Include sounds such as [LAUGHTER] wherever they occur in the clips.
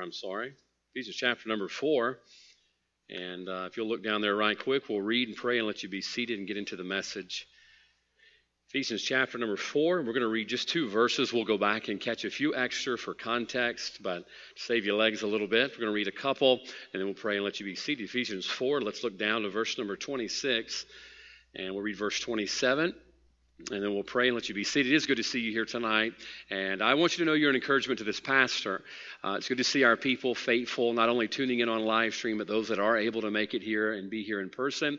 4, I'm sorry. Ephesians chapter number 4. And uh, if you'll look down there right quick, we'll read and pray and let you be seated and get into the message. Ephesians chapter number 4. We're going to read just two verses. We'll go back and catch a few extra for context, but save your legs a little bit, we're going to read a couple and then we'll pray and let you be seated. Ephesians 4. Let's look down to verse number 26. And we'll read verse 27 and then we'll pray and let you be seated. It is good to see you here tonight. And I want you to know you're an encouragement to this pastor. Uh, it's good to see our people faithful, not only tuning in on live stream, but those that are able to make it here and be here in person.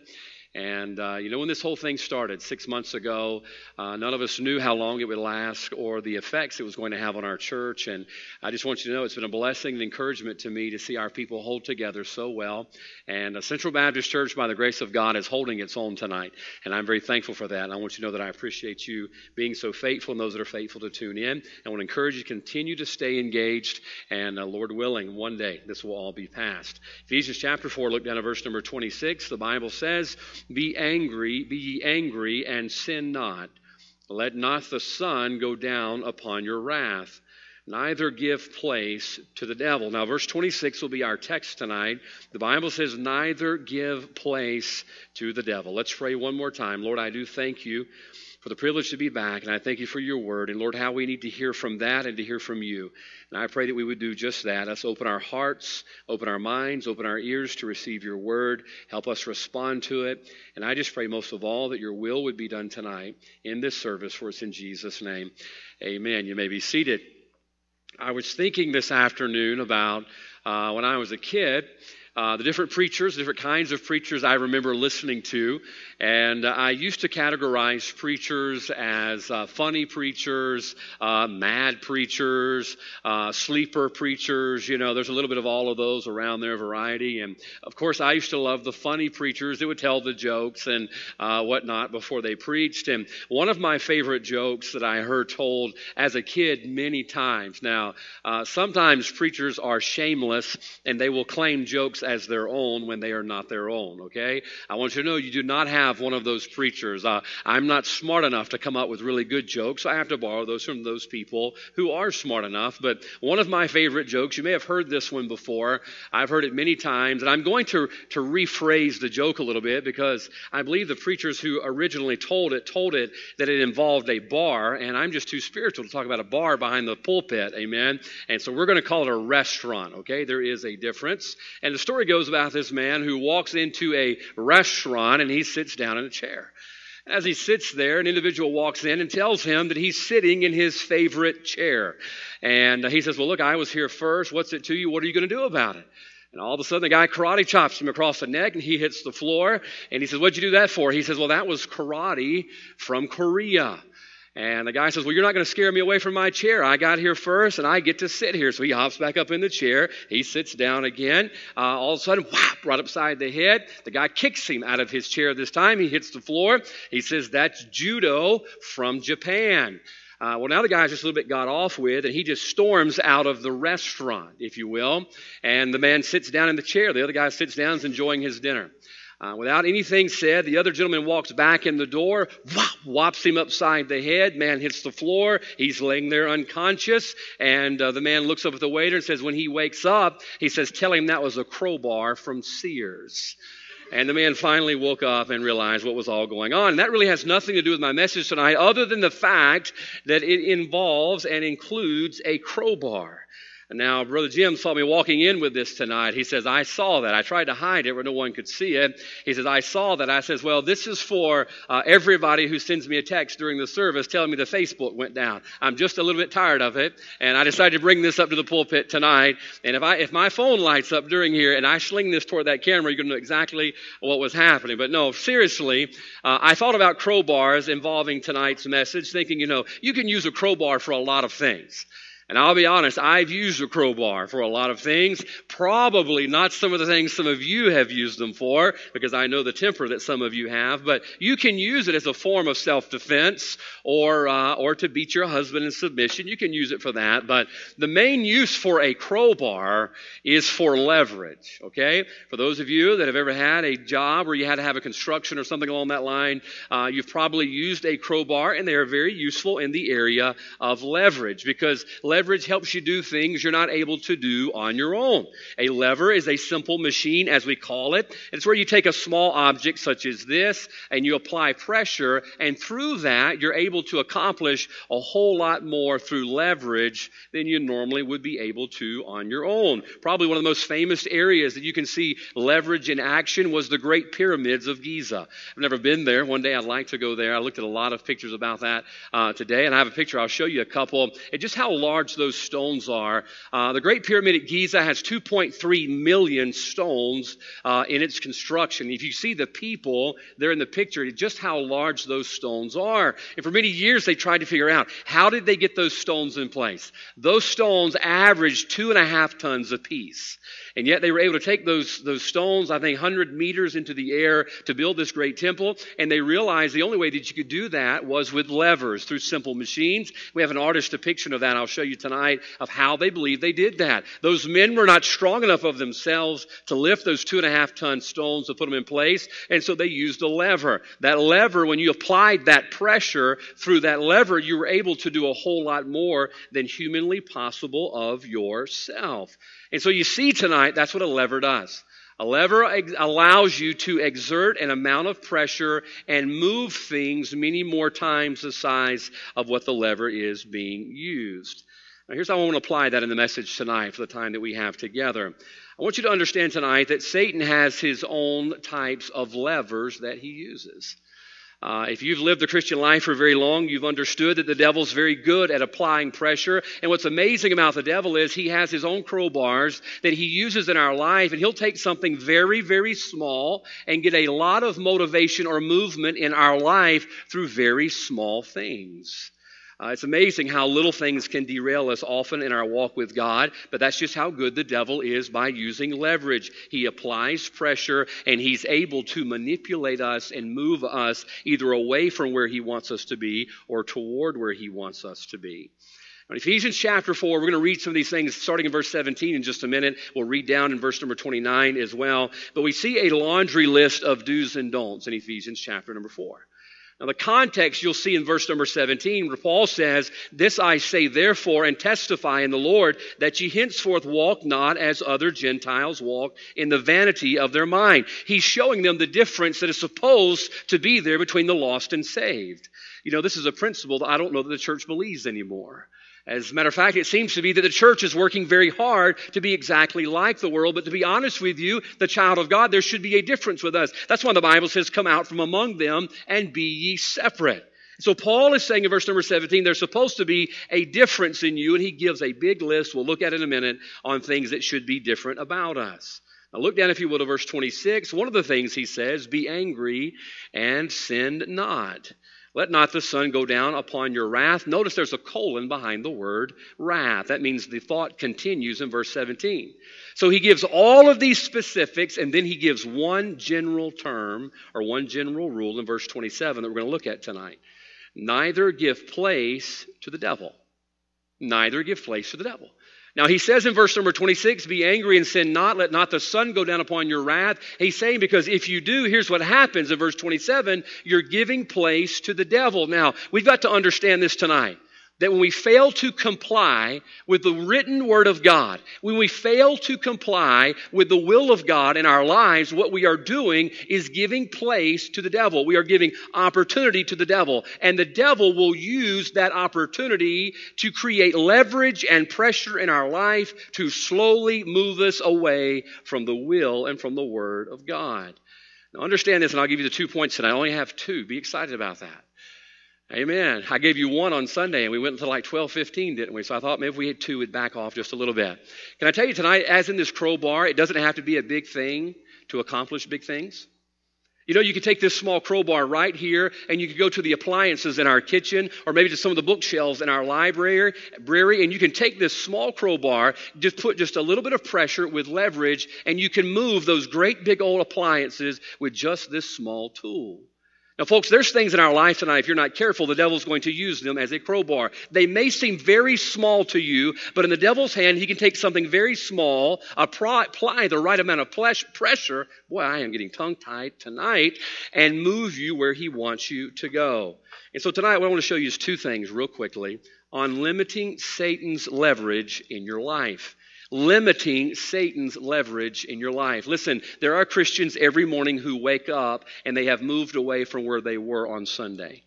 And, uh, you know, when this whole thing started six months ago, uh, none of us knew how long it would last or the effects it was going to have on our church. And I just want you to know it's been a blessing and encouragement to me to see our people hold together so well. And uh, Central Baptist Church, by the grace of God, is holding its own tonight. And I'm very thankful for that. And I want you to know that I appreciate you being so faithful and those that are faithful to tune in. I want to encourage you to continue to stay engaged. And uh, Lord willing, one day this will all be past. Ephesians chapter 4, look down at verse number 26. The Bible says, be angry, be ye angry, and sin not. Let not the sun go down upon your wrath. Neither give place to the devil. Now, verse 26 will be our text tonight. The Bible says, Neither give place to the devil. Let's pray one more time. Lord, I do thank you for the privilege to be back, and I thank you for your word. And Lord, how we need to hear from that and to hear from you. And I pray that we would do just that. Let's open our hearts, open our minds, open our ears to receive your word. Help us respond to it. And I just pray most of all that your will would be done tonight in this service, for it's in Jesus' name. Amen. You may be seated. I was thinking this afternoon about uh, when I was a kid. Uh, the different preachers, different kinds of preachers I remember listening to. And uh, I used to categorize preachers as uh, funny preachers, uh, mad preachers, uh, sleeper preachers. You know, there's a little bit of all of those around there, variety. And of course, I used to love the funny preachers that would tell the jokes and uh, whatnot before they preached. And one of my favorite jokes that I heard told as a kid many times. Now, sometimes preachers are shameless and they will claim jokes as their own when they are not their own, okay? I want you to know you do not have one of those preachers. Uh, I'm not smart enough to come up with really good jokes. I have to borrow those from those people who are smart enough. But one of my favorite jokes, you may have heard this one before. I've heard it many times, and I'm going to, to rephrase the joke a little bit because I believe the preachers who originally told it told it that it involved a bar, and I'm just too spiritual to talk about a bar behind the pulpit, amen? And so we're going to call it a restaurant, okay? There is a difference. And the story story goes about this man who walks into a restaurant and he sits down in a chair. As he sits there, an individual walks in and tells him that he's sitting in his favorite chair. And he says, Well, look, I was here first. What's it to you? What are you going to do about it? And all of a sudden, the guy karate chops him across the neck and he hits the floor. And he says, What'd you do that for? He says, Well, that was karate from Korea. And the guy says, Well, you're not going to scare me away from my chair. I got here first and I get to sit here. So he hops back up in the chair. He sits down again. Uh, all of a sudden, whap, right upside the head. The guy kicks him out of his chair this time. He hits the floor. He says, That's judo from Japan. Uh, well, now the guy's just a little bit got off with, and he just storms out of the restaurant, if you will. And the man sits down in the chair. The other guy sits down is enjoying his dinner. Uh, without anything said, the other gentleman walks back in the door, whop, whops him upside the head. Man hits the floor. He's laying there unconscious. And uh, the man looks up at the waiter and says, when he wakes up, he says, tell him that was a crowbar from Sears. And the man finally woke up and realized what was all going on. And that really has nothing to do with my message tonight, other than the fact that it involves and includes a crowbar. Now, Brother Jim saw me walking in with this tonight. He says, I saw that. I tried to hide it where no one could see it. He says, I saw that. I says, well, this is for uh, everybody who sends me a text during the service telling me the Facebook went down. I'm just a little bit tired of it. And I decided to bring this up to the pulpit tonight. And if I, if my phone lights up during here and I sling this toward that camera, you're going to know exactly what was happening. But no, seriously, uh, I thought about crowbars involving tonight's message, thinking, you know, you can use a crowbar for a lot of things. And I'll be honest, I've used a crowbar for a lot of things. Probably not some of the things some of you have used them for, because I know the temper that some of you have. But you can use it as a form of self-defense, or uh, or to beat your husband in submission. You can use it for that. But the main use for a crowbar is for leverage. Okay, for those of you that have ever had a job where you had to have a construction or something along that line, uh, you've probably used a crowbar, and they are very useful in the area of leverage because leverage leverage helps you do things you're not able to do on your own. A lever is a simple machine, as we call it. It's where you take a small object such as this and you apply pressure, and through that, you're able to accomplish a whole lot more through leverage than you normally would be able to on your own. Probably one of the most famous areas that you can see leverage in action was the Great Pyramids of Giza. I've never been there. One day I'd like to go there. I looked at a lot of pictures about that uh, today, and I have a picture. I'll show you a couple. And just how large those stones are. Uh, the Great Pyramid at Giza has 2.3 million stones uh, in its construction. If you see the people there in the picture, just how large those stones are. And for many years, they tried to figure out how did they get those stones in place. Those stones averaged two and a half tons apiece. And yet they were able to take those, those stones, I think, 100 meters into the air to build this great temple. And they realized the only way that you could do that was with levers through simple machines. We have an artist depiction of that I'll show you tonight of how they believe they did that. Those men were not strong enough of themselves to lift those two and a half ton stones to put them in place. And so they used a lever. That lever, when you applied that pressure through that lever, you were able to do a whole lot more than humanly possible of yourself. And so you see tonight, that's what a lever does. A lever ex- allows you to exert an amount of pressure and move things many more times the size of what the lever is being used. Now, here's how I want to apply that in the message tonight for the time that we have together. I want you to understand tonight that Satan has his own types of levers that he uses. Uh, if you've lived the Christian life for very long, you've understood that the devil's very good at applying pressure. And what's amazing about the devil is he has his own crowbars that he uses in our life, and he'll take something very, very small and get a lot of motivation or movement in our life through very small things. Uh, it's amazing how little things can derail us often in our walk with God, but that's just how good the devil is by using leverage. He applies pressure and he's able to manipulate us and move us either away from where he wants us to be or toward where he wants us to be. In Ephesians chapter 4, we're going to read some of these things starting in verse 17 in just a minute. We'll read down in verse number 29 as well. But we see a laundry list of do's and don'ts in Ephesians chapter number 4. Now, the context you'll see in verse number 17, where Paul says, This I say therefore and testify in the Lord, that ye henceforth walk not as other Gentiles walk in the vanity of their mind. He's showing them the difference that is supposed to be there between the lost and saved. You know, this is a principle that I don't know that the church believes anymore. As a matter of fact, it seems to be that the church is working very hard to be exactly like the world. But to be honest with you, the child of God, there should be a difference with us. That's why the Bible says, Come out from among them and be ye separate. So Paul is saying in verse number 17, there's supposed to be a difference in you, and he gives a big list, we'll look at in a minute, on things that should be different about us. Now look down, if you will, to verse 26. One of the things he says, be angry and sin not. Let not the sun go down upon your wrath. Notice there's a colon behind the word wrath. That means the thought continues in verse 17. So he gives all of these specifics and then he gives one general term or one general rule in verse 27 that we're going to look at tonight. Neither give place to the devil. Neither give place to the devil. Now he says in verse number 26, be angry and sin not, let not the sun go down upon your wrath. He's saying because if you do, here's what happens in verse 27, you're giving place to the devil. Now, we've got to understand this tonight that when we fail to comply with the written word of God, when we fail to comply with the will of God in our lives, what we are doing is giving place to the devil. We are giving opportunity to the devil. And the devil will use that opportunity to create leverage and pressure in our life to slowly move us away from the will and from the word of God. Now understand this, and I'll give you the two points tonight. I only have two. Be excited about that. Amen. I gave you one on Sunday and we went until like 12:15, didn't we? So I thought maybe if we had two, we'd back off just a little bit. Can I tell you tonight, as in this crowbar, it doesn't have to be a big thing to accomplish big things. You know, you could take this small crowbar right here and you could go to the appliances in our kitchen or maybe to some of the bookshelves in our library, and you can take this small crowbar, just put just a little bit of pressure with leverage, and you can move those great big old appliances with just this small tool. Now, folks, there's things in our life tonight, if you're not careful, the devil's going to use them as a crowbar. They may seem very small to you, but in the devil's hand, he can take something very small, apply the right amount of pressure. Boy, I am getting tongue tied tonight, and move you where he wants you to go. And so tonight, what I want to show you is two things real quickly. on limiting Satan's leverage in your life. Limiting Satan's leverage in your life. Listen, there are Christians every morning who wake up and they have moved away from where they were on Sunday.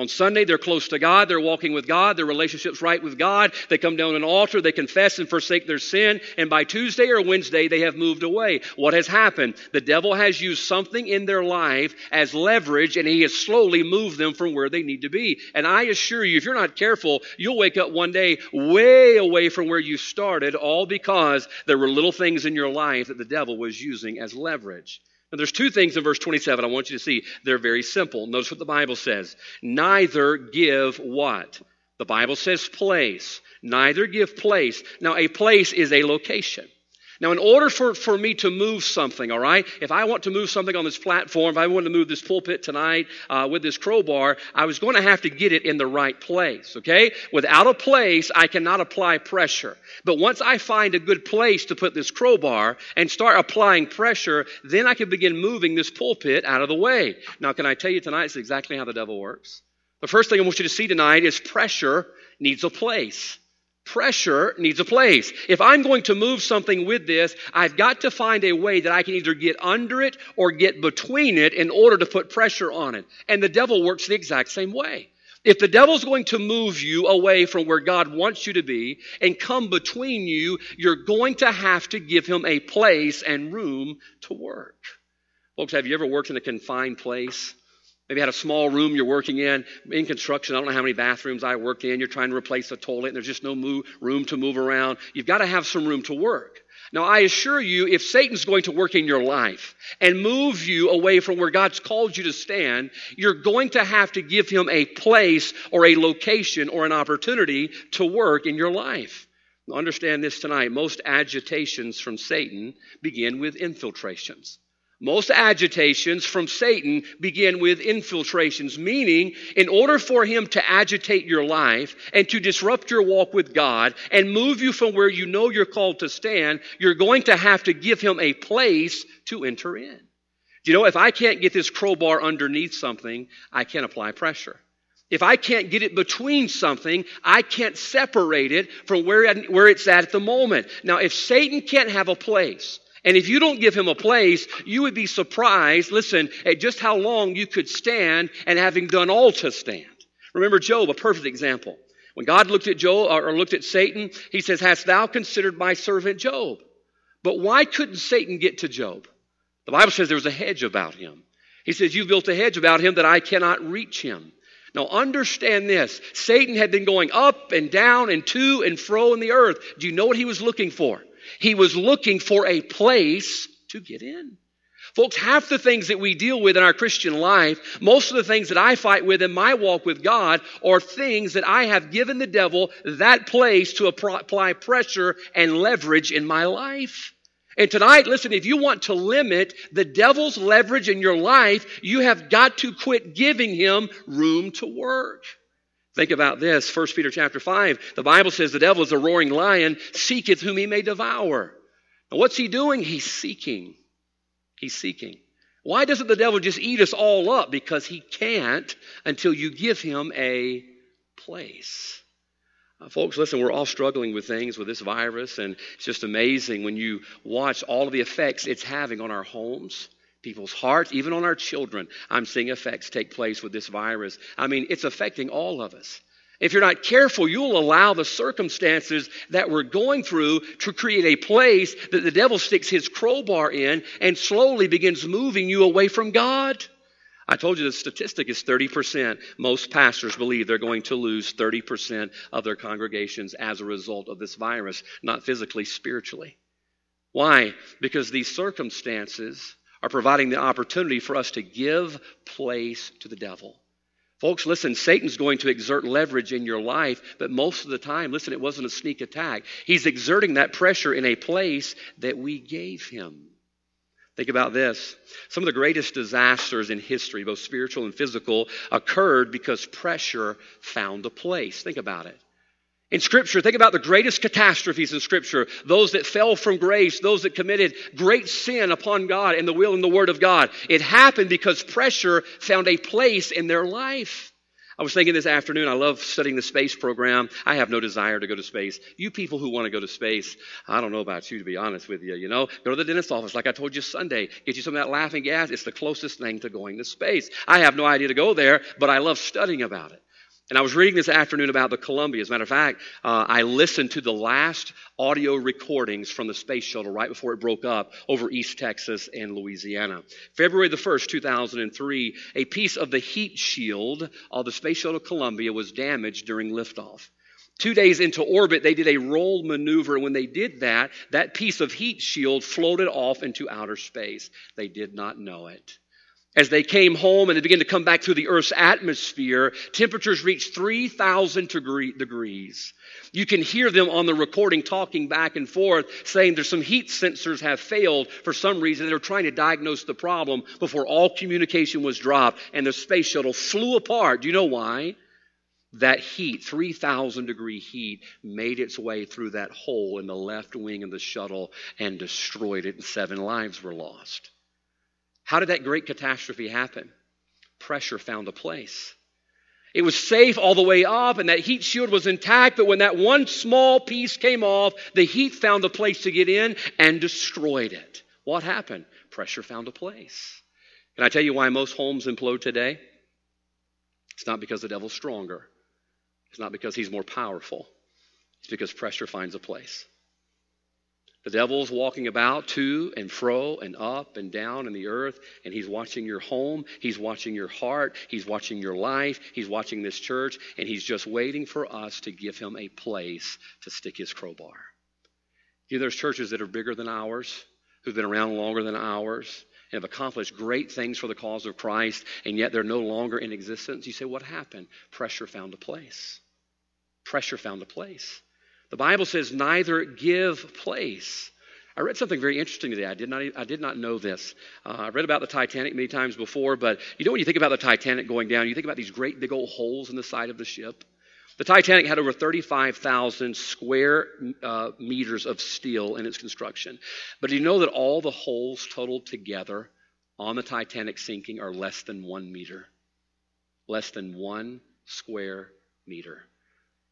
On Sunday, they're close to God. They're walking with God. Their relationship's right with God. They come down an altar. They confess and forsake their sin. And by Tuesday or Wednesday, they have moved away. What has happened? The devil has used something in their life as leverage, and he has slowly moved them from where they need to be. And I assure you, if you're not careful, you'll wake up one day way away from where you started, all because there were little things in your life that the devil was using as leverage. Now, there's two things in verse 27 I want you to see. They're very simple. Notice what the Bible says. Neither give what? The Bible says place. Neither give place. Now, a place is a location. Now, in order for, for me to move something, all right, if I want to move something on this platform, if I want to move this pulpit tonight uh, with this crowbar, I was going to have to get it in the right place, okay? Without a place, I cannot apply pressure. But once I find a good place to put this crowbar and start applying pressure, then I can begin moving this pulpit out of the way. Now, can I tell you tonight, it's exactly how the devil works. The first thing I want you to see tonight is pressure needs a place. Pressure needs a place. If I'm going to move something with this, I've got to find a way that I can either get under it or get between it in order to put pressure on it. And the devil works the exact same way. If the devil's going to move you away from where God wants you to be and come between you, you're going to have to give him a place and room to work. Folks, have you ever worked in a confined place? Maybe had a small room you're working in. In construction, I don't know how many bathrooms I worked in. You're trying to replace a toilet, and there's just no move, room to move around. You've got to have some room to work. Now, I assure you, if Satan's going to work in your life and move you away from where God's called you to stand, you're going to have to give him a place or a location or an opportunity to work in your life. Now, understand this tonight. Most agitations from Satan begin with infiltrations. Most agitations from Satan begin with infiltrations, meaning, in order for him to agitate your life and to disrupt your walk with God and move you from where you know you're called to stand, you're going to have to give him a place to enter in. Do you know, if I can't get this crowbar underneath something, I can't apply pressure. If I can't get it between something, I can't separate it from where, where it's at at the moment. Now, if Satan can't have a place, and if you don't give him a place, you would be surprised, listen, at just how long you could stand and having done all to stand. Remember Job, a perfect example. When God looked at Job or looked at Satan, he says, Hast thou considered my servant Job? But why couldn't Satan get to Job? The Bible says there was a hedge about him. He says, You've built a hedge about him that I cannot reach him. Now understand this. Satan had been going up and down and to and fro in the earth. Do you know what he was looking for? He was looking for a place to get in. Folks, half the things that we deal with in our Christian life, most of the things that I fight with in my walk with God, are things that I have given the devil that place to apply pressure and leverage in my life. And tonight, listen, if you want to limit the devil's leverage in your life, you have got to quit giving him room to work. Think about this. 1 Peter chapter 5, the Bible says the devil is a roaring lion, seeketh whom he may devour. Now, what's he doing? He's seeking. He's seeking. Why doesn't the devil just eat us all up? Because he can't until you give him a place. Uh, folks, listen, we're all struggling with things with this virus, and it's just amazing when you watch all of the effects it's having on our homes people's hearts, even on our children. I'm seeing effects take place with this virus. I mean, it's affecting all of us. If you're not careful, you'll allow the circumstances that we're going through to create a place that the devil sticks his crowbar in and slowly begins moving you away from God. I told you the statistic is 30%. Most pastors believe they're going to lose 30% of their congregations as a result of this virus, not physically, spiritually. Why? Because these circumstances are providing the opportunity for us to give place to the devil. Folks, listen, Satan's going to exert leverage in your life, but most of the time, listen, it wasn't a sneak attack. He's exerting that pressure in a place that we gave him. Think about this. Some of the greatest disasters in history, both spiritual and physical, occurred because pressure found a place. Think about it. In Scripture, think about the greatest catastrophes in Scripture. Those that fell from grace, those that committed great sin upon God and the will and the Word of God. It happened because pressure found a place in their life. I was thinking this afternoon, I love studying the space program. I have no desire to go to space. You people who want to go to space, I don't know about you, to be honest with you. You know, go to the dentist office, like I told you Sunday, get you some of that laughing gas. It's the closest thing to going to space. I have no idea to go there, but I love studying about it. And I was reading this afternoon about the Columbia. As a matter of fact, uh, I listened to the last audio recordings from the space shuttle right before it broke up over East Texas and Louisiana. February the 1st, 2003, a piece of the heat shield of the space shuttle Columbia was damaged during liftoff. Two days into orbit, they did a roll maneuver. When they did that, that piece of heat shield floated off into outer space. They did not know it. As they came home and they began to come back through the Earth's atmosphere, temperatures reached 3,000 degree, degrees. You can hear them on the recording talking back and forth, saying there's some heat sensors have failed for some reason. They're trying to diagnose the problem before all communication was dropped and the space shuttle flew apart. Do you know why? That heat, 3,000 degree heat, made its way through that hole in the left wing of the shuttle and destroyed it, and seven lives were lost. How did that great catastrophe happen? Pressure found a place. It was safe all the way up, and that heat shield was intact, but when that one small piece came off, the heat found a place to get in and destroyed it. What happened? Pressure found a place. Can I tell you why most homes implode today? It's not because the devil's stronger, it's not because he's more powerful, it's because pressure finds a place. The devil's walking about to and fro and up and down in the earth, and he's watching your home. He's watching your heart. He's watching your life. He's watching this church, and he's just waiting for us to give him a place to stick his crowbar. You know, there's churches that are bigger than ours, who've been around longer than ours, and have accomplished great things for the cause of Christ, and yet they're no longer in existence. You say, what happened? Pressure found a place. Pressure found a place. The Bible says, neither give place. I read something very interesting today. I did not, I did not know this. Uh, I read about the Titanic many times before, but you know when you think about the Titanic going down, you think about these great big old holes in the side of the ship. The Titanic had over 35,000 square uh, meters of steel in its construction. But do you know that all the holes totaled together on the Titanic sinking are less than one meter? Less than one square meter.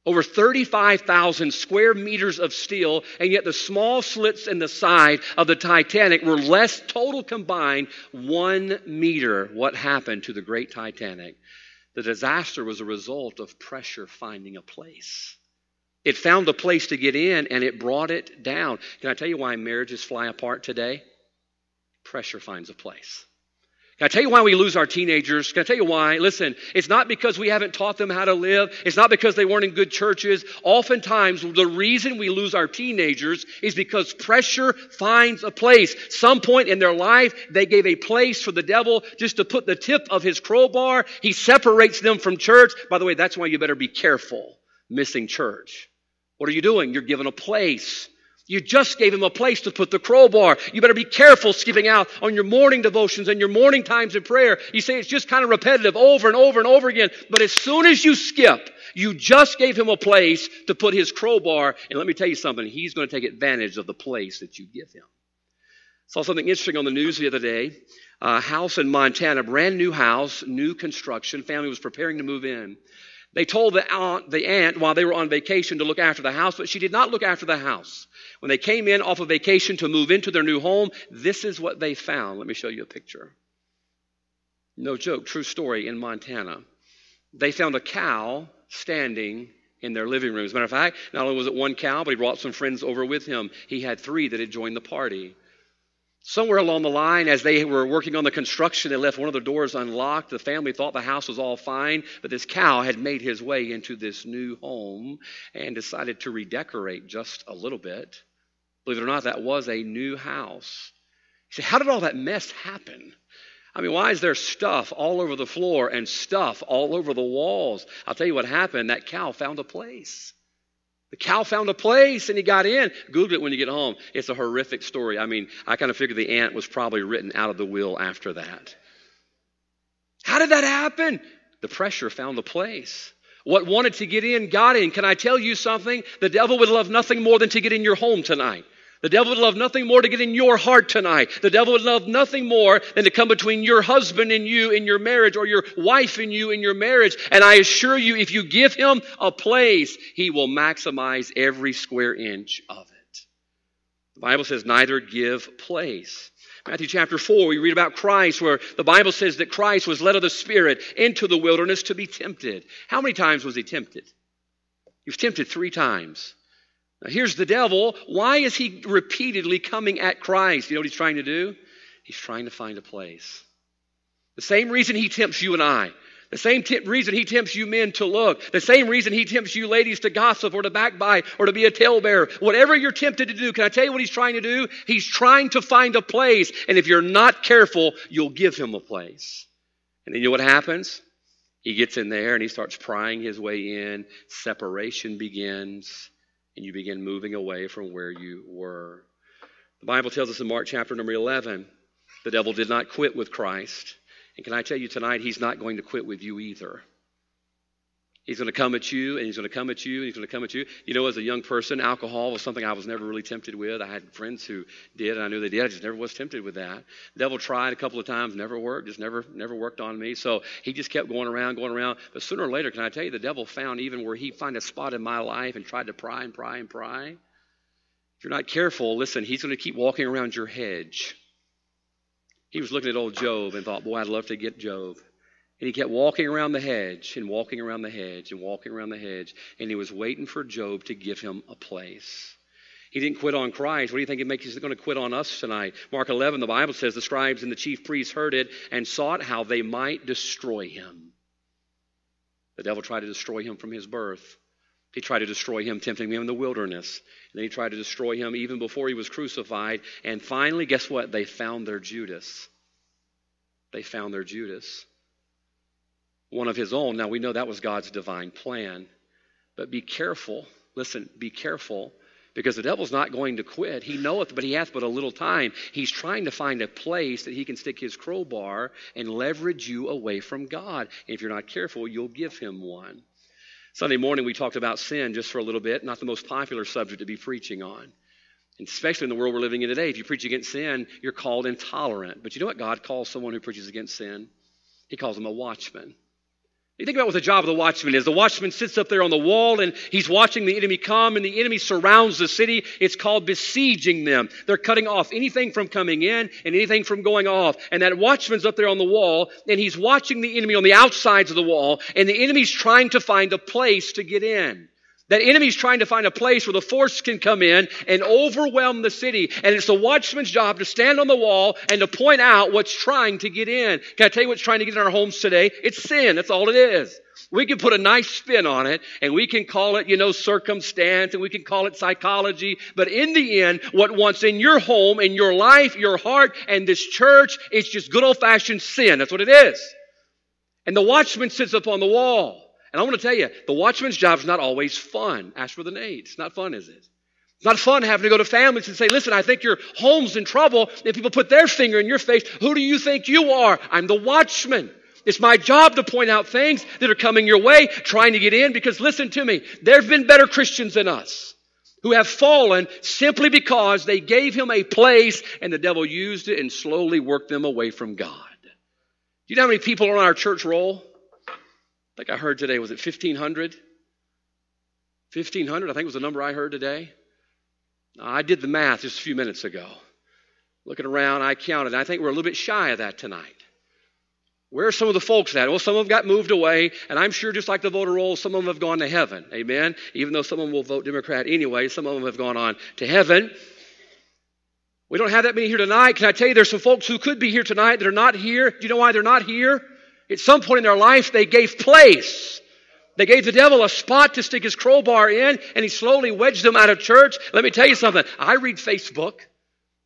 Over 35,000 square meters of steel, and yet the small slits in the side of the Titanic were less total combined one meter. What happened to the great Titanic? The disaster was a result of pressure finding a place. It found a place to get in and it brought it down. Can I tell you why marriages fly apart today? Pressure finds a place. Can I tell you why we lose our teenagers? Can I tell you why? Listen, it's not because we haven't taught them how to live. It's not because they weren't in good churches. Oftentimes, the reason we lose our teenagers is because pressure finds a place. Some point in their life, they gave a place for the devil just to put the tip of his crowbar. He separates them from church. By the way, that's why you better be careful missing church. What are you doing? You're given a place you just gave him a place to put the crowbar. You better be careful skipping out on your morning devotions and your morning times of prayer. You say it's just kind of repetitive over and over and over again. But as soon as you skip, you just gave him a place to put his crowbar. And let me tell you something, he's going to take advantage of the place that you give him. Saw something interesting on the news the other day. A house in Montana, brand new house, new construction. Family was preparing to move in. They told the aunt, the aunt while they were on vacation to look after the house, but she did not look after the house. When they came in off of vacation to move into their new home, this is what they found. Let me show you a picture. No joke, true story in Montana. They found a cow standing in their living room. As a matter of fact, not only was it one cow, but he brought some friends over with him. He had three that had joined the party. Somewhere along the line, as they were working on the construction, they left one of the doors unlocked. The family thought the house was all fine, but this cow had made his way into this new home and decided to redecorate just a little bit. Believe it or not, that was a new house. You say, how did all that mess happen? I mean, why is there stuff all over the floor and stuff all over the walls? I'll tell you what happened. That cow found a place. The cow found a place and he got in. Google it when you get home. It's a horrific story. I mean, I kind of figured the aunt was probably written out of the will after that. How did that happen? The pressure found the place. What wanted to get in got in. Can I tell you something? The devil would love nothing more than to get in your home tonight. The devil would love nothing more to get in your heart tonight. The devil would love nothing more than to come between your husband and you in your marriage or your wife and you in your marriage. And I assure you, if you give him a place, he will maximize every square inch of it. The Bible says, neither give place. Matthew chapter 4, we read about Christ, where the Bible says that Christ was led of the Spirit into the wilderness to be tempted. How many times was he tempted? He was tempted three times. Now, here's the devil. Why is he repeatedly coming at Christ? You know what he's trying to do? He's trying to find a place. The same reason he tempts you and I. The same t- reason he tempts you men to look. The same reason he tempts you ladies to gossip or to backbite or to be a talebearer. Whatever you're tempted to do, can I tell you what he's trying to do? He's trying to find a place. And if you're not careful, you'll give him a place. And then you know what happens? He gets in there and he starts prying his way in. Separation begins and you begin moving away from where you were. The Bible tells us in Mark chapter number 11 the devil did not quit with Christ. And can I tell you tonight, he's not going to quit with you either. He's going to come at you, and he's going to come at you, and he's going to come at you. You know, as a young person, alcohol was something I was never really tempted with. I had friends who did, and I knew they did. I just never was tempted with that. The devil tried a couple of times, never worked, just never, never worked on me. So he just kept going around, going around. But sooner or later, can I tell you, the devil found even where he find a spot in my life and tried to pry and pry and pry. If you're not careful, listen, he's going to keep walking around your hedge. He was looking at old Job and thought, boy, I'd love to get Job. And he kept walking around the hedge and walking around the hedge and walking around the hedge. And he was waiting for Job to give him a place. He didn't quit on Christ. What do you think it makes he's going to quit on us tonight? Mark 11, the Bible says the scribes and the chief priests heard it and sought how they might destroy him. The devil tried to destroy him from his birth. He tried to destroy him, tempting him in the wilderness. And then he tried to destroy him even before he was crucified. And finally, guess what? They found their Judas. They found their Judas one of his own. Now we know that was God's divine plan. But be careful. Listen, be careful because the devil's not going to quit. He knoweth, but he hath but a little time. He's trying to find a place that he can stick his crowbar and leverage you away from God. And if you're not careful, you'll give him one. Sunday morning, we talked about sin just for a little bit, not the most popular subject to be preaching on. And especially in the world we're living in today, if you preach against sin, you're called intolerant. But you know what God calls someone who preaches against sin? He calls them a watchman. You think about what the job of the watchman is. The watchman sits up there on the wall and he's watching the enemy come, and the enemy surrounds the city. It's called besieging them. They're cutting off anything from coming in and anything from going off. And that watchman's up there on the wall and he's watching the enemy on the outsides of the wall, and the enemy's trying to find a place to get in. That enemy's trying to find a place where the force can come in and overwhelm the city. And it's the watchman's job to stand on the wall and to point out what's trying to get in. Can I tell you what's trying to get in our homes today? It's sin. That's all it is. We can put a nice spin on it and we can call it, you know, circumstance and we can call it psychology. But in the end, what wants in your home, in your life, your heart, and this church, it's just good old fashioned sin. That's what it is. And the watchman sits up on the wall. And I want to tell you, the watchman's job is not always fun. Ask for the Nate. It's not fun, is it? It's not fun having to go to families and say, listen, I think your home's in trouble. And people put their finger in your face. Who do you think you are? I'm the watchman. It's my job to point out things that are coming your way, trying to get in, because listen to me, there have been better Christians than us who have fallen simply because they gave him a place and the devil used it and slowly worked them away from God. Do you know how many people are on our church roll? Think I heard today, was it 1,500? 1,500, I think was the number I heard today. I did the math just a few minutes ago. Looking around, I counted. I think we're a little bit shy of that tonight. Where are some of the folks at? Well, some of them got moved away, and I'm sure just like the voter rolls, some of them have gone to heaven. Amen? Even though some of them will vote Democrat anyway, some of them have gone on to heaven. We don't have that many here tonight. Can I tell you, there's some folks who could be here tonight that are not here. Do you know why they're not here? At some point in their life, they gave place. They gave the devil a spot to stick his crowbar in, and he slowly wedged them out of church. Let me tell you something. I read Facebook.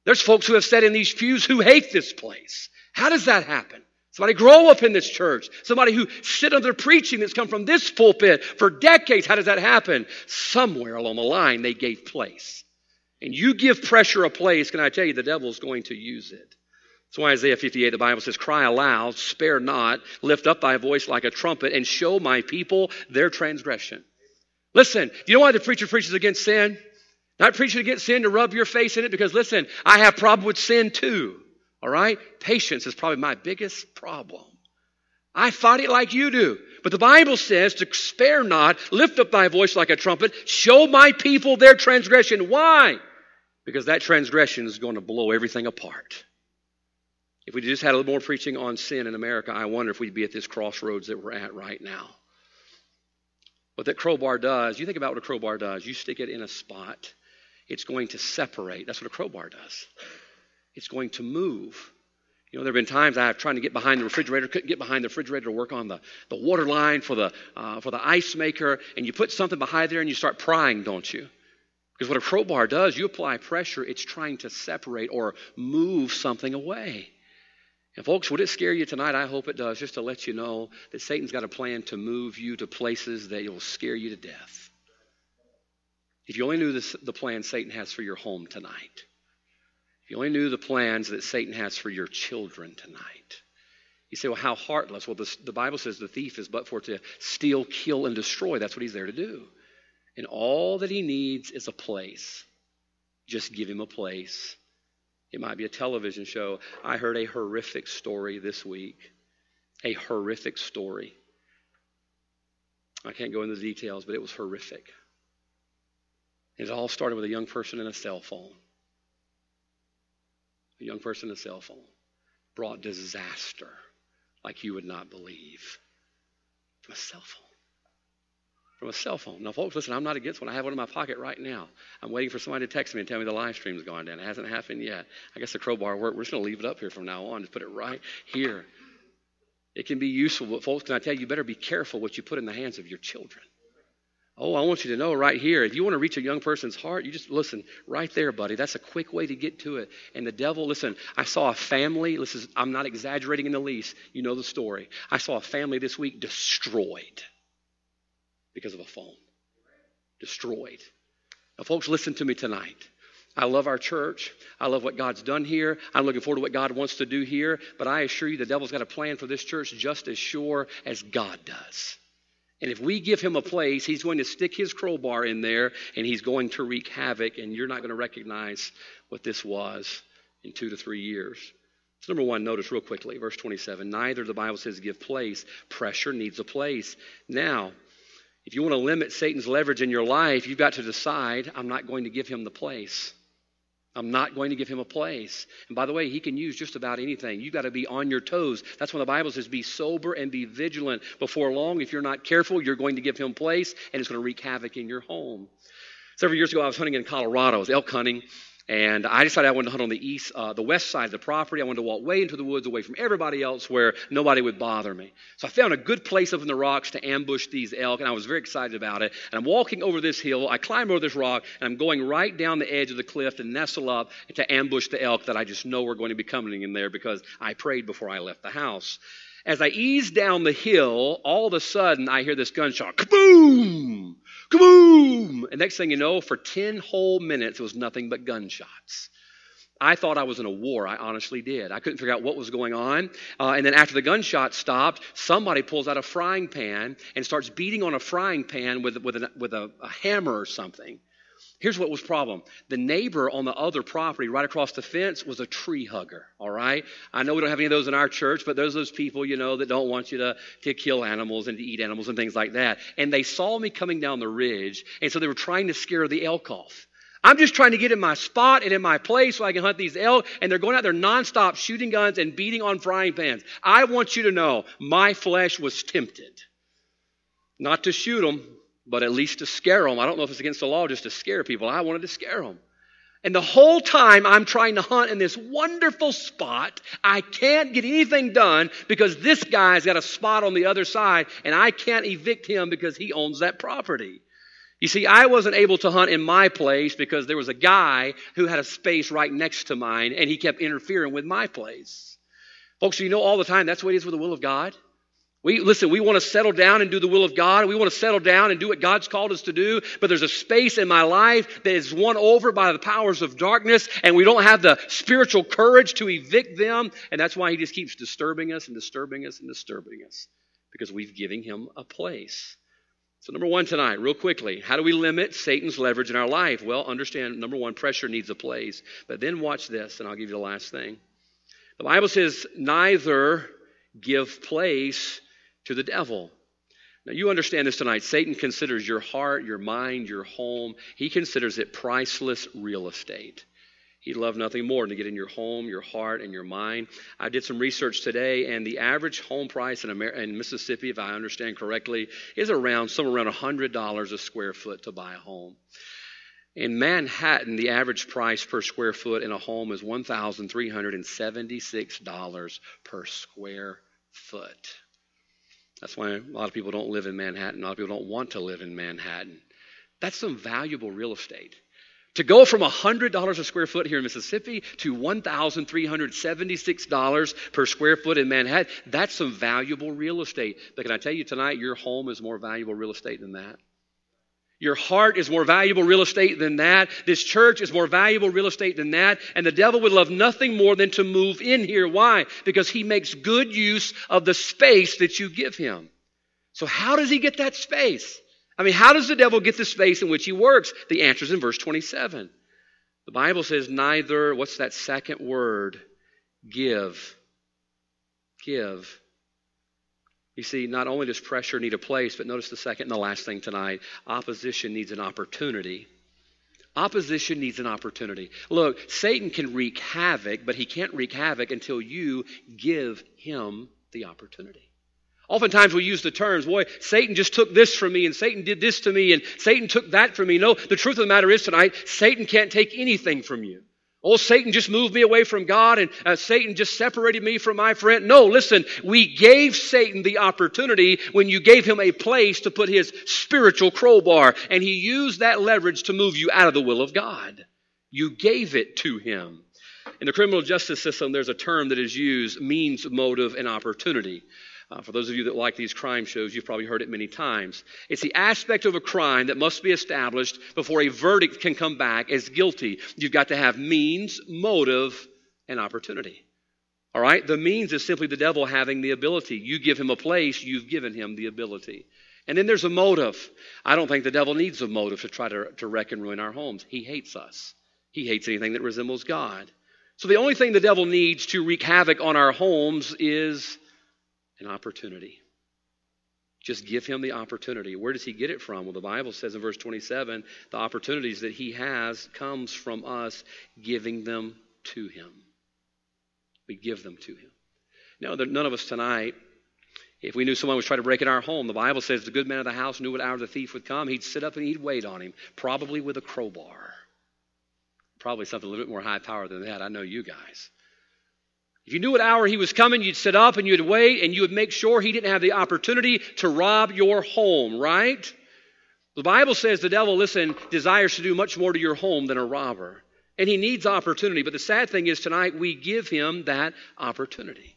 There's folks who have sat in these pews who hate this place. How does that happen? Somebody grow up in this church. Somebody who sit under preaching that's come from this pulpit for decades. How does that happen? Somewhere along the line, they gave place. And you give pressure a place, can I tell you, the devil's going to use it. That's why Isaiah 58, the Bible says, Cry aloud, spare not, lift up thy voice like a trumpet, and show my people their transgression. Listen, you know why the preacher preaches against sin? Not preaching against sin to rub your face in it because listen, I have problem with sin too. All right? Patience is probably my biggest problem. I fight it like you do. But the Bible says to spare not, lift up thy voice like a trumpet, show my people their transgression. Why? Because that transgression is going to blow everything apart. If we just had a little more preaching on sin in America, I wonder if we'd be at this crossroads that we're at right now. What that crowbar does, you think about what a crowbar does. You stick it in a spot, it's going to separate. That's what a crowbar does. It's going to move. You know, there have been times I've tried to get behind the refrigerator, couldn't get behind the refrigerator to work on the, the water line for the, uh, for the ice maker, and you put something behind there and you start prying, don't you? Because what a crowbar does, you apply pressure, it's trying to separate or move something away. And folks, would it scare you tonight? I hope it does, just to let you know that Satan's got a plan to move you to places that will scare you to death. If you only knew this, the plan Satan has for your home tonight, if you only knew the plans that Satan has for your children tonight. You say, well, how heartless? Well, the, the Bible says the thief is but for to steal, kill, and destroy. That's what he's there to do. And all that he needs is a place. Just give him a place. It might be a television show. I heard a horrific story this week. A horrific story. I can't go into the details, but it was horrific. It all started with a young person and a cell phone a young person and a cell phone, brought disaster like you would not believe from a cell phone. From a cell phone. Now, folks, listen, I'm not against one. I have one in my pocket right now. I'm waiting for somebody to text me and tell me the live stream's gone down. It hasn't happened yet. I guess the crowbar worked. We're just going to leave it up here from now on. Just put it right here. It can be useful, but folks, can I tell you, you better be careful what you put in the hands of your children. Oh, I want you to know right here, if you want to reach a young person's heart, you just listen right there, buddy. That's a quick way to get to it. And the devil, listen, I saw a family, listen, I'm not exaggerating in the least. You know the story. I saw a family this week destroyed because of a phone. Destroyed. Now, folks, listen to me tonight. I love our church. I love what God's done here. I'm looking forward to what God wants to do here. But I assure you, the devil's got a plan for this church just as sure as God does. And if we give him a place, he's going to stick his crowbar in there and he's going to wreak havoc, and you're not going to recognize what this was in two to three years. So number one, notice real quickly, verse 27. Neither, the Bible says, give place. Pressure needs a place. Now, if you want to limit Satan's leverage in your life, you've got to decide, I'm not going to give him the place. I'm not going to give him a place. And by the way, he can use just about anything. You've got to be on your toes. That's when the Bible says, be sober and be vigilant. Before long, if you're not careful, you're going to give him place, and it's going to wreak havoc in your home. Several years ago, I was hunting in Colorado. I was elk hunting, and I decided I wanted to hunt on the east, uh, the west side of the property. I wanted to walk way into the woods away from everybody else where nobody would bother me. So I found a good place up in the rocks to ambush these elk, and I was very excited about it. And I'm walking over this hill. I climb over this rock, and I'm going right down the edge of the cliff to nestle up to ambush the elk that I just know are going to be coming in there because I prayed before I left the house. As I ease down the hill, all of a sudden I hear this gunshot. Kaboom! Kaboom! And next thing you know, for 10 whole minutes, it was nothing but gunshots. I thought I was in a war. I honestly did. I couldn't figure out what was going on. Uh, and then after the gunshot stopped, somebody pulls out a frying pan and starts beating on a frying pan with, with, an, with a, a hammer or something. Here's what was problem. The neighbor on the other property right across the fence was a tree hugger, all right? I know we don't have any of those in our church, but there's those people, you know, that don't want you to, to kill animals and to eat animals and things like that. And they saw me coming down the ridge, and so they were trying to scare the elk off. I'm just trying to get in my spot and in my place so I can hunt these elk, and they're going out there nonstop shooting guns and beating on frying pans. I want you to know my flesh was tempted. Not to shoot them, but at least to scare them. I don't know if it's against the law just to scare people. I wanted to scare them. And the whole time I'm trying to hunt in this wonderful spot, I can't get anything done because this guy's got a spot on the other side and I can't evict him because he owns that property. You see, I wasn't able to hunt in my place because there was a guy who had a space right next to mine and he kept interfering with my place. Folks, you know all the time that's what it is with the will of God. We listen, we want to settle down and do the will of God. We want to settle down and do what God's called us to do, but there's a space in my life that is won over by the powers of darkness, and we don't have the spiritual courage to evict them, and that's why he just keeps disturbing us and disturbing us and disturbing us because we've given him a place. So, number one tonight, real quickly, how do we limit Satan's leverage in our life? Well, understand number one, pressure needs a place. But then watch this, and I'll give you the last thing. The Bible says, neither give place to the devil. Now, you understand this tonight. Satan considers your heart, your mind, your home, he considers it priceless real estate. He'd love nothing more than to get in your home, your heart, and your mind. I did some research today, and the average home price in, Amer- in Mississippi, if I understand correctly, is around somewhere around $100 a square foot to buy a home. In Manhattan, the average price per square foot in a home is $1,376 per square foot. That's why a lot of people don't live in Manhattan. A lot of people don't want to live in Manhattan. That's some valuable real estate. To go from $100 a square foot here in Mississippi to $1,376 per square foot in Manhattan, that's some valuable real estate. But can I tell you tonight, your home is more valuable real estate than that? Your heart is more valuable real estate than that. This church is more valuable real estate than that. And the devil would love nothing more than to move in here. Why? Because he makes good use of the space that you give him. So, how does he get that space? I mean, how does the devil get the space in which he works? The answer is in verse 27. The Bible says, neither, what's that second word? Give. Give. You see, not only does pressure need a place, but notice the second and the last thing tonight opposition needs an opportunity. Opposition needs an opportunity. Look, Satan can wreak havoc, but he can't wreak havoc until you give him the opportunity. Oftentimes we use the terms, boy, Satan just took this from me, and Satan did this to me, and Satan took that from me. No, the truth of the matter is tonight, Satan can't take anything from you. Oh, Satan just moved me away from God and uh, Satan just separated me from my friend. No, listen, we gave Satan the opportunity when you gave him a place to put his spiritual crowbar and he used that leverage to move you out of the will of God. You gave it to him. In the criminal justice system, there's a term that is used means, motive, and opportunity. Uh, for those of you that like these crime shows, you've probably heard it many times. It's the aspect of a crime that must be established before a verdict can come back as guilty. You've got to have means, motive, and opportunity. All right? The means is simply the devil having the ability. You give him a place, you've given him the ability. And then there's a motive. I don't think the devil needs a motive to try to, to wreck and ruin our homes. He hates us, he hates anything that resembles God. So the only thing the devil needs to wreak havoc on our homes is an opportunity. Just give him the opportunity. Where does he get it from? Well, the Bible says in verse 27 the opportunities that he has comes from us giving them to him. We give them to him. Now, none of us tonight, if we knew someone was trying to break in our home, the Bible says the good man of the house knew what hour the thief would come. He'd sit up and he'd wait on him, probably with a crowbar. Probably something a little bit more high power than that. I know you guys. If you knew what hour he was coming, you'd sit up and you'd wait and you would make sure he didn't have the opportunity to rob your home, right? The Bible says the devil, listen, desires to do much more to your home than a robber. And he needs opportunity. But the sad thing is tonight we give him that opportunity.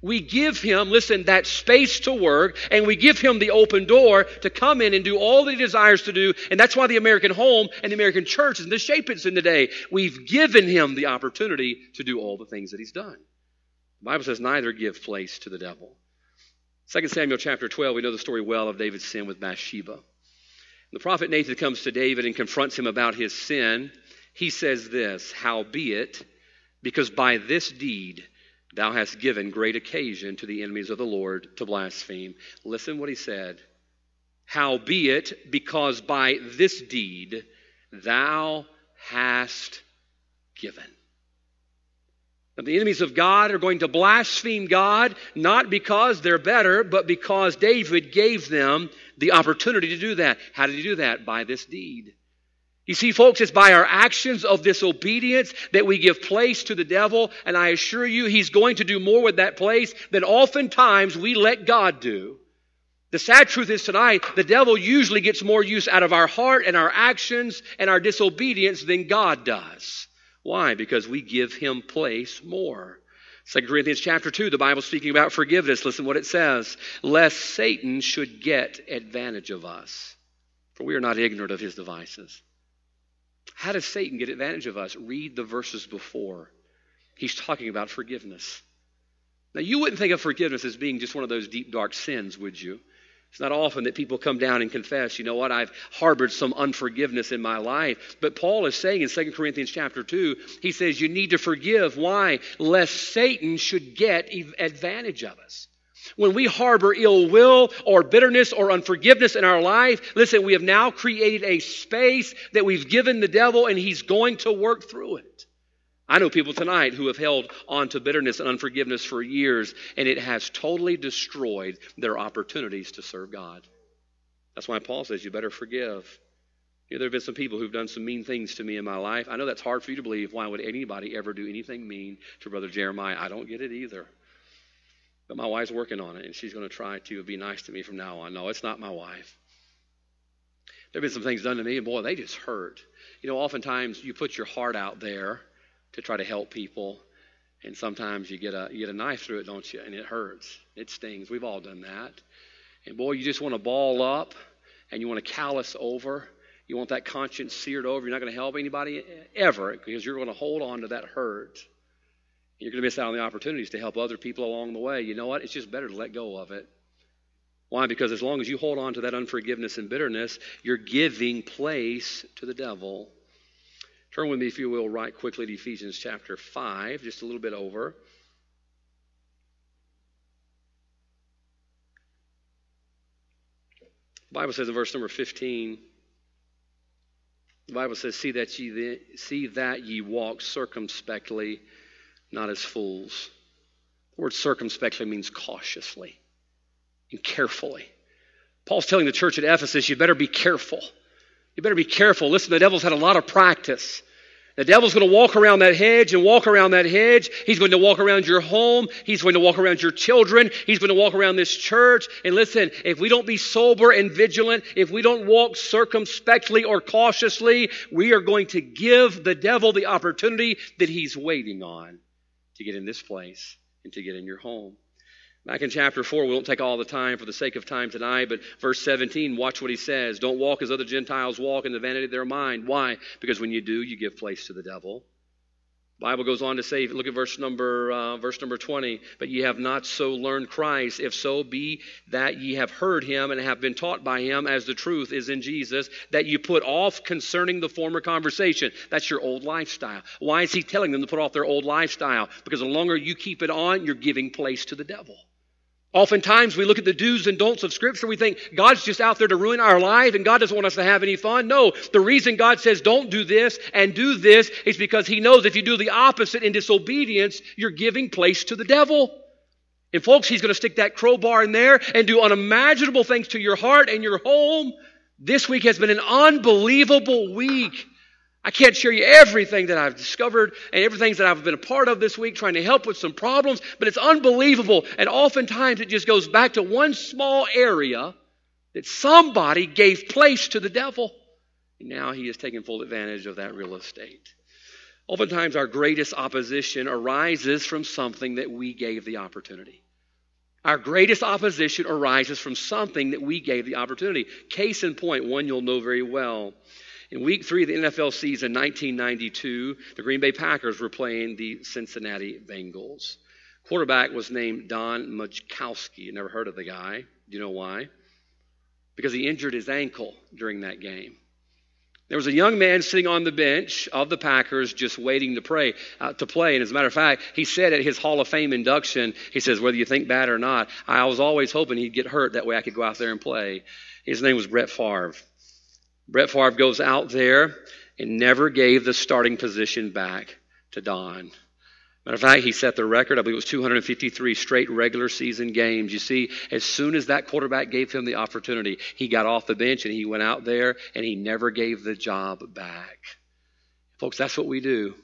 We give him, listen, that space to work, and we give him the open door to come in and do all that he desires to do. And that's why the American home and the American church is in the shape it's in today. We've given him the opportunity to do all the things that he's done. The Bible says, neither give place to the devil. 2 Samuel chapter 12, we know the story well of David's sin with Bathsheba. The prophet Nathan comes to David and confronts him about his sin. He says this Howbeit, because by this deed thou hast given great occasion to the enemies of the Lord to blaspheme. Listen what he said. Howbeit, because by this deed thou hast given. Now, the enemies of God are going to blaspheme God, not because they're better, but because David gave them the opportunity to do that. How did he do that? By this deed. You see, folks, it's by our actions of disobedience that we give place to the devil, and I assure you, he's going to do more with that place than oftentimes we let God do. The sad truth is tonight, the devil usually gets more use out of our heart and our actions and our disobedience than God does. Why? Because we give him place more. 2 Corinthians chapter 2, the Bible speaking about forgiveness. Listen what it says. Lest Satan should get advantage of us. For we are not ignorant of his devices. How does Satan get advantage of us? Read the verses before. He's talking about forgiveness. Now, you wouldn't think of forgiveness as being just one of those deep, dark sins, would you? It's not often that people come down and confess, you know what, I've harbored some unforgiveness in my life. But Paul is saying in 2 Corinthians chapter 2, he says you need to forgive. Why? Lest Satan should get advantage of us. When we harbor ill will or bitterness or unforgiveness in our life, listen, we have now created a space that we've given the devil and he's going to work through it. I know people tonight who have held on to bitterness and unforgiveness for years, and it has totally destroyed their opportunities to serve God. That's why Paul says you better forgive. You know, there have been some people who've done some mean things to me in my life. I know that's hard for you to believe. Why would anybody ever do anything mean to Brother Jeremiah? I don't get it either. But my wife's working on it, and she's going to try to be nice to me from now on. No, it's not my wife. There have been some things done to me, and boy, they just hurt. You know, oftentimes you put your heart out there to try to help people. And sometimes you get a you get a knife through it, don't you? And it hurts. It stings. We've all done that. And boy, you just want to ball up and you want to callous over. You want that conscience seared over. You're not going to help anybody ever because you're going to hold on to that hurt. You're going to miss out on the opportunities to help other people along the way. You know what? It's just better to let go of it. Why? Because as long as you hold on to that unforgiveness and bitterness, you're giving place to the devil. Turn with me, if you will, right quickly to Ephesians chapter 5, just a little bit over. The Bible says in verse number 15, the Bible says, See that ye, see that ye walk circumspectly, not as fools. The word circumspectly means cautiously and carefully. Paul's telling the church at Ephesus, you better be careful. You better be careful. Listen, the devil's had a lot of practice. The devil's going to walk around that hedge and walk around that hedge. He's going to walk around your home. He's going to walk around your children. He's going to walk around this church. And listen, if we don't be sober and vigilant, if we don't walk circumspectly or cautiously, we are going to give the devil the opportunity that he's waiting on to get in this place and to get in your home. Back in chapter 4, we won't take all the time for the sake of time tonight, but verse 17, watch what he says. Don't walk as other Gentiles walk in the vanity of their mind. Why? Because when you do, you give place to the devil. Bible goes on to say, look at verse number uh, verse number 20. But ye have not so learned Christ, if so be that ye have heard him and have been taught by him, as the truth is in Jesus, that you put off concerning the former conversation. That's your old lifestyle. Why is he telling them to put off their old lifestyle? Because the longer you keep it on, you're giving place to the devil. Oftentimes we look at the do's and don'ts of Scripture, we think God's just out there to ruin our life and God doesn't want us to have any fun. No, the reason God says don't do this and do this is because He knows if you do the opposite in disobedience, you're giving place to the devil. And folks, He's going to stick that crowbar in there and do unimaginable things to your heart and your home. This week has been an unbelievable week. I can't share you everything that I've discovered and everything that I've been a part of this week trying to help with some problems, but it's unbelievable. And oftentimes it just goes back to one small area that somebody gave place to the devil. And now he is taking full advantage of that real estate. Oftentimes our greatest opposition arises from something that we gave the opportunity. Our greatest opposition arises from something that we gave the opportunity. Case in point, one you'll know very well. In week three of the NFL season, 1992, the Green Bay Packers were playing the Cincinnati Bengals. Quarterback was named Don Majkowski. Never heard of the guy. Do you know why? Because he injured his ankle during that game. There was a young man sitting on the bench of the Packers just waiting to pray uh, to play. And as a matter of fact, he said at his Hall of Fame induction, he says, whether you think bad or not, I was always hoping he'd get hurt. That way I could go out there and play. His name was Brett Favre. Brett Favre goes out there and never gave the starting position back to Don. Matter of fact, he set the record. I believe it was 253 straight regular season games. You see, as soon as that quarterback gave him the opportunity, he got off the bench and he went out there and he never gave the job back. Folks, that's what we do.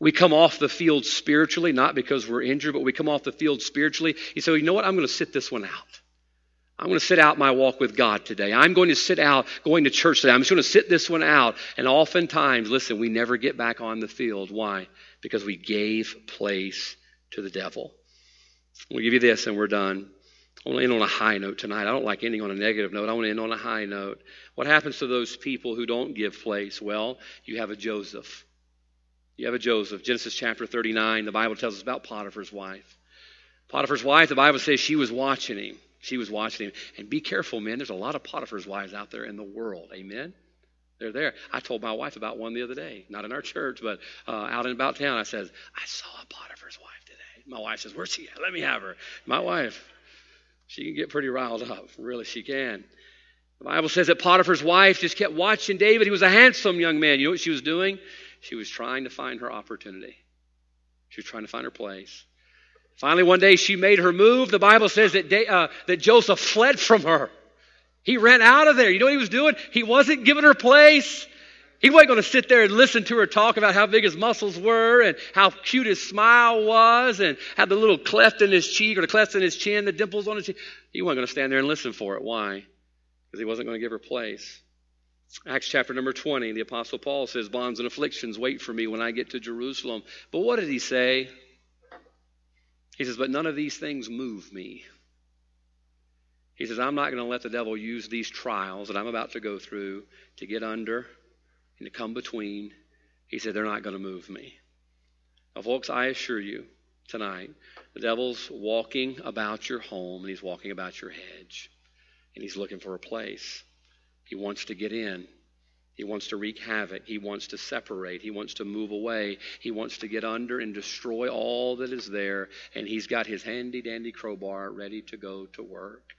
We come off the field spiritually, not because we're injured, but we come off the field spiritually. You say, you know what? I'm going to sit this one out. I'm going to sit out my walk with God today. I'm going to sit out going to church today. I'm just going to sit this one out. And oftentimes, listen, we never get back on the field. Why? Because we gave place to the devil. We'll give you this and we're done. I want to end on a high note tonight. I don't like ending on a negative note. I want to end on a high note. What happens to those people who don't give place? Well, you have a Joseph. You have a Joseph. Genesis chapter 39, the Bible tells us about Potiphar's wife. Potiphar's wife, the Bible says she was watching him. She was watching him. And be careful, men. There's a lot of Potiphar's wives out there in the world. Amen? They're there. I told my wife about one the other day, not in our church, but uh, out and about town. I said, I saw a Potiphar's wife today. My wife says, Where's she at? Let me have her. My wife, she can get pretty riled up. Really, she can. The Bible says that Potiphar's wife just kept watching David. He was a handsome young man. You know what she was doing? She was trying to find her opportunity. She was trying to find her place. Finally, one day she made her move. The Bible says that, uh, that Joseph fled from her. He ran out of there. You know what he was doing? He wasn't giving her place. He wasn't going to sit there and listen to her talk about how big his muscles were and how cute his smile was and how the little cleft in his cheek or the cleft in his chin, the dimples on his chin. He wasn't going to stand there and listen for it. Why? Because he wasn't going to give her place. Acts chapter number 20, the Apostle Paul says, Bonds and afflictions wait for me when I get to Jerusalem. But what did he say? He says, But none of these things move me. He says, I'm not going to let the devil use these trials that I'm about to go through to get under and to come between. He said, They're not going to move me. Now, folks, I assure you tonight, the devil's walking about your home and he's walking about your hedge and he's looking for a place. He wants to get in. He wants to wreak havoc. He wants to separate. He wants to move away. He wants to get under and destroy all that is there. And he's got his handy dandy crowbar ready to go to work.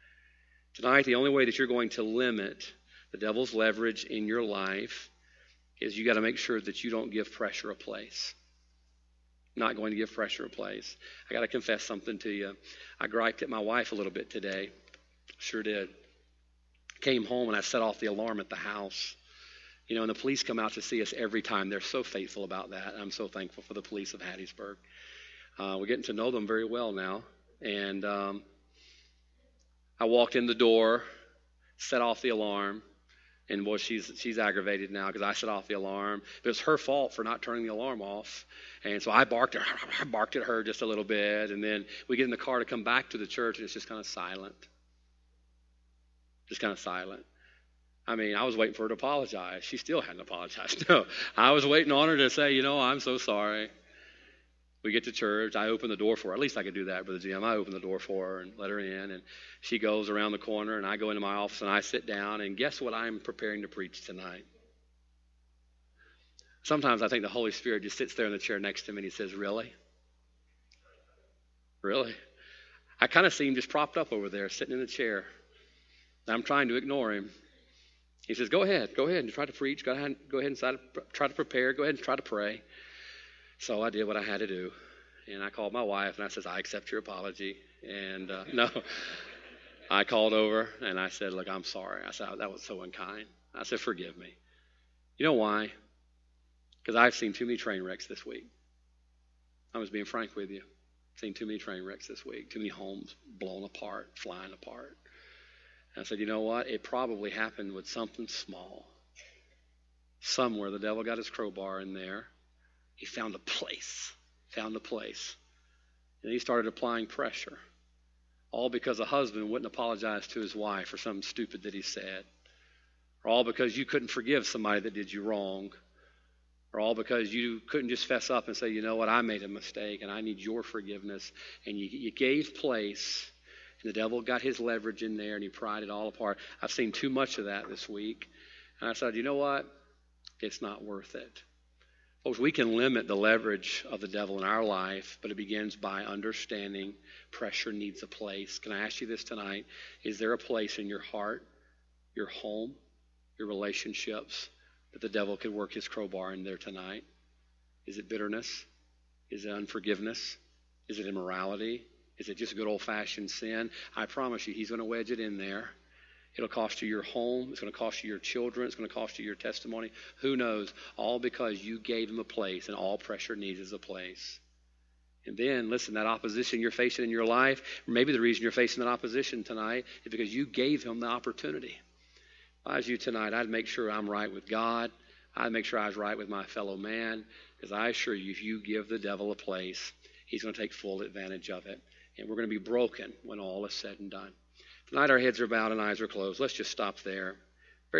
Tonight, the only way that you're going to limit the devil's leverage in your life is you got to make sure that you don't give pressure a place. Not going to give pressure a place. I got to confess something to you. I griped at my wife a little bit today. Sure did. Came home and I set off the alarm at the house. You know, and the police come out to see us every time. They're so faithful about that. I'm so thankful for the police of Hattiesburg. Uh, we're getting to know them very well now. And um, I walked in the door, set off the alarm, and boy, she's she's aggravated now because I set off the alarm. But it's her fault for not turning the alarm off, and so I barked at her, [LAUGHS] I barked at her just a little bit, and then we get in the car to come back to the church, and it's just kind of silent, just kind of silent. I mean, I was waiting for her to apologize. She still hadn't apologized. [LAUGHS] No, I was waiting on her to say, you know, I'm so sorry. We get to church. I open the door for her. At least I could do that, Brother Jim. I open the door for her and let her in. And she goes around the corner, and I go into my office and I sit down. And guess what I'm preparing to preach tonight? Sometimes I think the Holy Spirit just sits there in the chair next to me and he says, Really? Really? I kind of see him just propped up over there, sitting in the chair. I'm trying to ignore him. He says, Go ahead, go ahead and try to preach. Go ahead, go ahead and try to prepare. Go ahead and try to pray. So I did what I had to do. And I called my wife and I says, I accept your apology. And uh, [LAUGHS] no, I called over and I said, Look, I'm sorry. I said, That was so unkind. I said, Forgive me. You know why? Because I've seen too many train wrecks this week. I was being frank with you. I've seen too many train wrecks this week, too many homes blown apart, flying apart. And I said, You know what? It probably happened with something small. Somewhere the devil got his crowbar in there he found a place, found a place. And he started applying pressure. All because a husband wouldn't apologize to his wife for something stupid that he said. Or all because you couldn't forgive somebody that did you wrong. Or all because you couldn't just fess up and say, you know what, I made a mistake and I need your forgiveness. And you, you gave place, and the devil got his leverage in there and he pried it all apart. I've seen too much of that this week. And I said, you know what? It's not worth it. Folks, we can limit the leverage of the devil in our life, but it begins by understanding pressure needs a place. Can I ask you this tonight? Is there a place in your heart, your home, your relationships that the devil could work his crowbar in there tonight? Is it bitterness? Is it unforgiveness? Is it immorality? Is it just a good old fashioned sin? I promise you, he's going to wedge it in there. It'll cost you your home. It's going to cost you your children. It's going to cost you your testimony. Who knows? All because you gave him a place, and all pressure needs is a place. And then, listen, that opposition you're facing in your life, maybe the reason you're facing that opposition tonight is because you gave him the opportunity. If I was you tonight, I'd make sure I'm right with God. I'd make sure I was right with my fellow man. Because I assure you, if you give the devil a place, he's going to take full advantage of it. And we're going to be broken when all is said and done. Tonight our heads are bowed and eyes are closed. Let's just stop there.